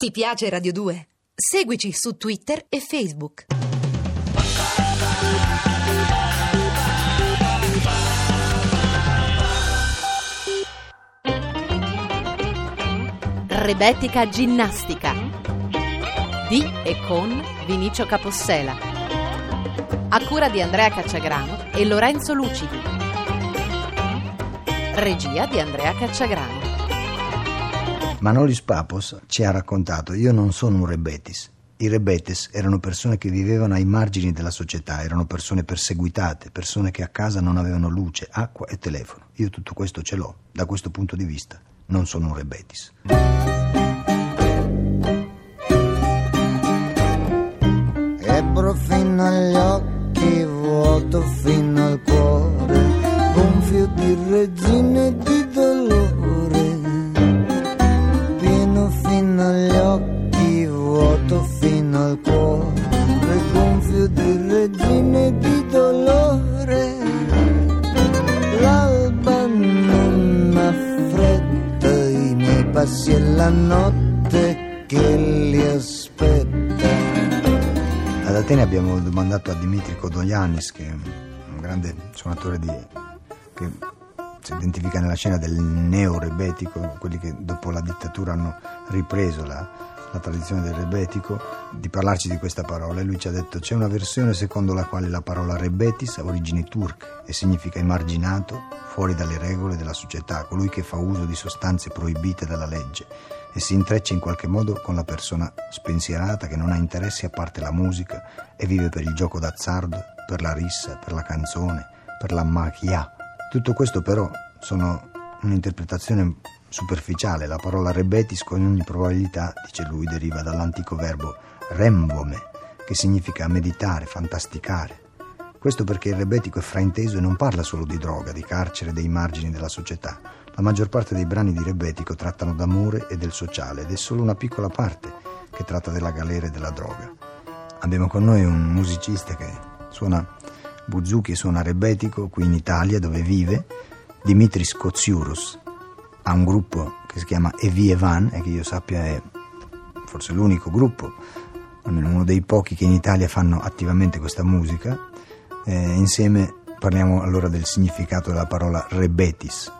Ti piace Radio 2? Seguici su Twitter e Facebook. Rebetica Ginnastica di e con Vinicio Capossela. A cura di Andrea Cacciagrano e Lorenzo Lucidi. Regia di Andrea Cacciagrano. Manolis Papos ci ha raccontato: Io non sono un rebetis. I rebetes erano persone che vivevano ai margini della società, erano persone perseguitate, persone che a casa non avevano luce, acqua e telefono. Io tutto questo ce l'ho, da questo punto di vista non sono un rebetis. Ebbro fino agli occhi, vuoto fino al cuore, gonfio di regine Fino agli occhi, vuoto fino al cuore, gonfio di regine di dolore. L'alba non affretta i miei passi e la notte che li aspetta. Ad Atene abbiamo domandato a Dimitri Kodoyanis, che è un grande suonatore di, che si identifica nella scena del neo-rebetico, quelli che dopo la dittatura hanno ripreso la, la tradizione del rebetico, di parlarci di questa parola. E lui ci ha detto c'è una versione secondo la quale la parola rebetis ha origini turche e significa emarginato, fuori dalle regole della società, colui che fa uso di sostanze proibite dalla legge e si intreccia in qualche modo con la persona spensierata che non ha interessi a parte la musica e vive per il gioco d'azzardo, per la rissa, per la canzone, per la magia. Tutto questo però sono un'interpretazione superficiale. La parola rebetis con ogni probabilità, dice lui, deriva dall'antico verbo rembome, che significa meditare, fantasticare. Questo perché il rebetico è frainteso e non parla solo di droga, di carcere, dei margini della società. La maggior parte dei brani di rebetico trattano d'amore e del sociale ed è solo una piccola parte che tratta della galera e della droga. Abbiamo con noi un musicista che suona buzuki suona rebetico qui in Italia dove vive, Dimitris Kotsiurus. Ha un gruppo che si chiama Evi Evan e che io sappia è forse l'unico gruppo, almeno uno dei pochi che in Italia fanno attivamente questa musica. Eh, insieme parliamo allora del significato della parola rebetis.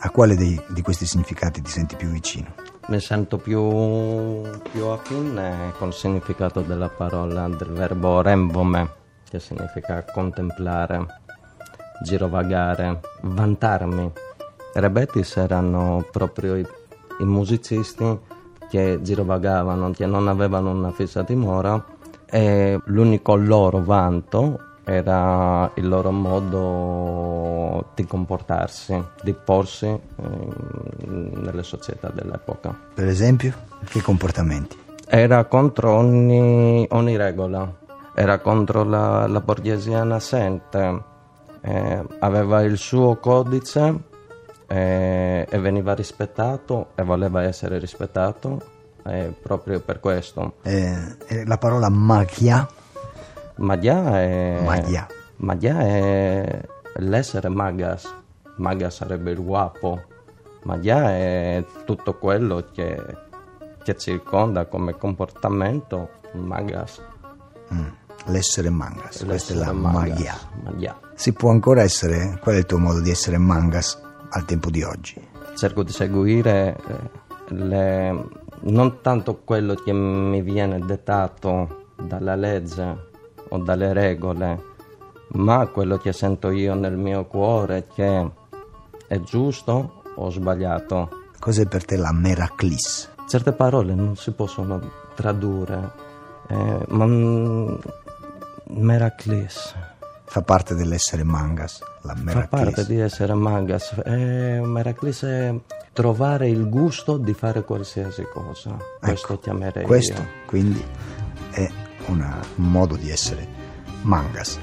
A quale dei, di questi significati ti senti più vicino? Mi sento più, più affine col significato della parola, del verbo rembome, che significa contemplare, girovagare, vantarmi. I rebetis erano proprio i, i musicisti che girovagavano, che non avevano una fissa dimora e l'unico loro vanto era il loro modo di comportarsi, di porsi eh, nelle società dell'epoca. Per esempio, che comportamenti? Era contro ogni, ogni regola, era contro la, la borghesia nascente, eh, aveva il suo codice eh, e veniva rispettato e voleva essere rispettato eh, proprio per questo. Eh, la parola magia Magia è... Magia. Magia è l'essere magas. Maga sarebbe il guapo. Magia è tutto quello che, che circonda come comportamento magas. Mm, l'essere mangas, questa è la mangas. magia. magia. Si può ancora essere, qual è il tuo modo di essere mangas al tempo di oggi? Cerco di seguire eh, le, non tanto quello che mi viene dettato dalla legge o dalle regole, ma quello che sento io nel mio cuore che è giusto o sbagliato. Cos'è per te la meraclis? Certe parole non si possono tradurre, eh, ma meraclis Fa parte dell'essere mangas, la fa meraclis. parte di essere mangas. Eh, meraclis è trovare il gusto di fare qualsiasi cosa. Questo Ecco, chiamerei Questo io. quindi è una- un modo di essere mangas.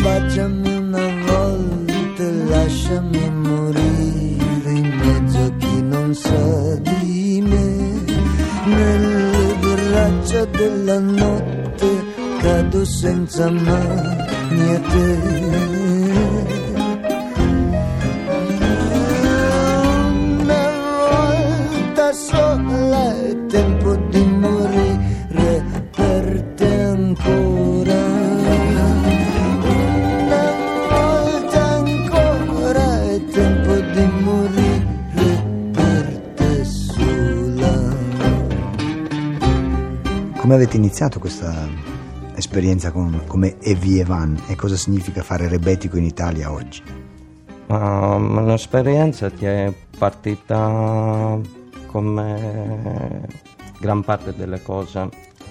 Baciami una volta e lasciami morire in mezzo a chi non sa di me. Nelle braccia della notte senza mani a te. Una volta sola è tempo di morire per te ancora. Una volta ancora è tempo di morire per te sola. Come avete iniziato questa esperienza con, come Evievan e cosa significa fare rebetico in Italia oggi? Um, un'esperienza che è partita come gran parte delle cose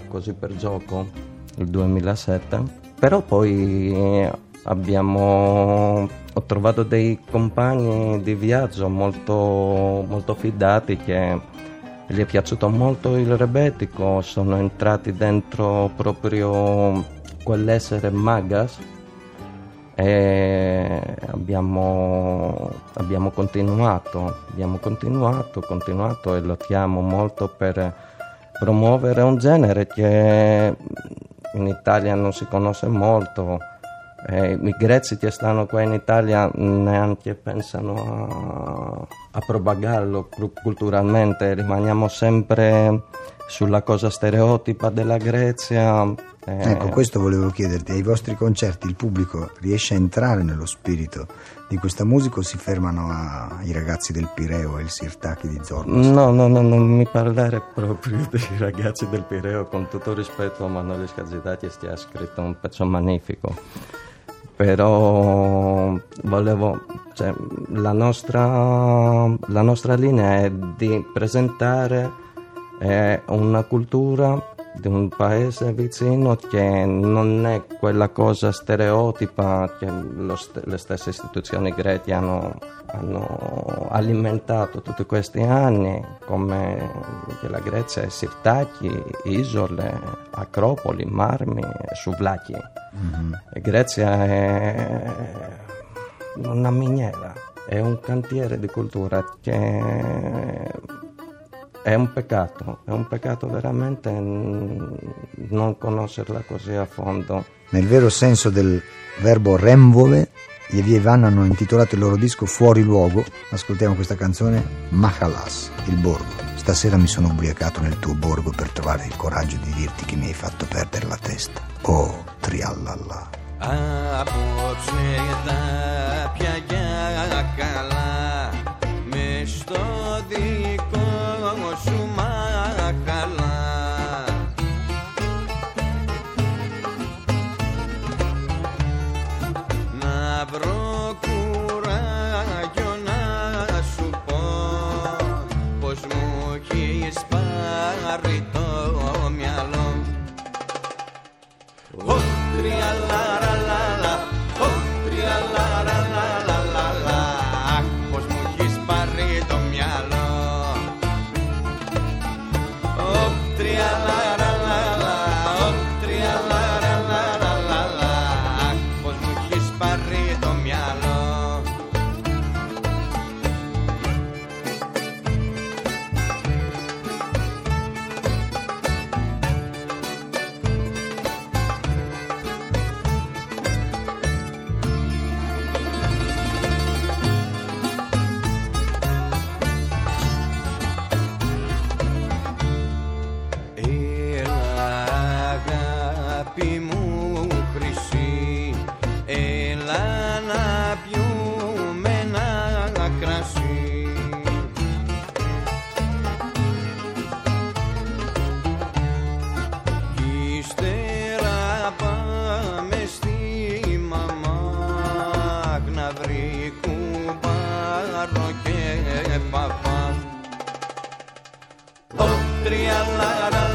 così per gioco il 2007 però poi abbiamo ho trovato dei compagni di viaggio molto, molto fidati che gli è piaciuto molto il rebetico sono entrati dentro proprio quell'essere magas e abbiamo, abbiamo continuato, abbiamo continuato, continuato e lottiamo molto per promuovere un genere che in Italia non si conosce molto. Eh, I greci che stanno qua in Italia neanche pensano a, a propagarlo culturalmente, rimaniamo sempre sulla cosa stereotipa della Grecia eh, ecco, questo volevo chiederti, ai vostri concerti il pubblico riesce a entrare nello spirito di questa musica o si fermano ai ragazzi del Pireo e il Sirtaki di Zorba? No, no, no, non mi parlare proprio dei ragazzi del Pireo, con tutto rispetto a Scazzitati che ha scritto un pezzo magnifico. Però volevo, cioè, la, nostra, la nostra linea è di presentare eh, una cultura di un paese vicino che non è quella cosa stereotipa che st- le stesse istituzioni greci hanno, hanno, alimentato tutti questi anni, come che la Grecia è Sirtaki, isole, acropoli, marmi, suvlaki. Mm-hmm. Grecia è una miniera, è un cantiere di cultura che è un peccato, è un peccato veramente non conoscerla così a fondo. Nel vero senso del verbo renvove, gli Evievan hanno intitolato il loro disco Fuori luogo. Ascoltiamo questa canzone Mahalas, il borgo. Stasera mi sono ubriacato nel tuo borgo per trovare il coraggio di dirti che mi hai fatto perdere la testa. Oh, triallalla. Ah, sabroso. pappan. Upp, tre, alla, alla.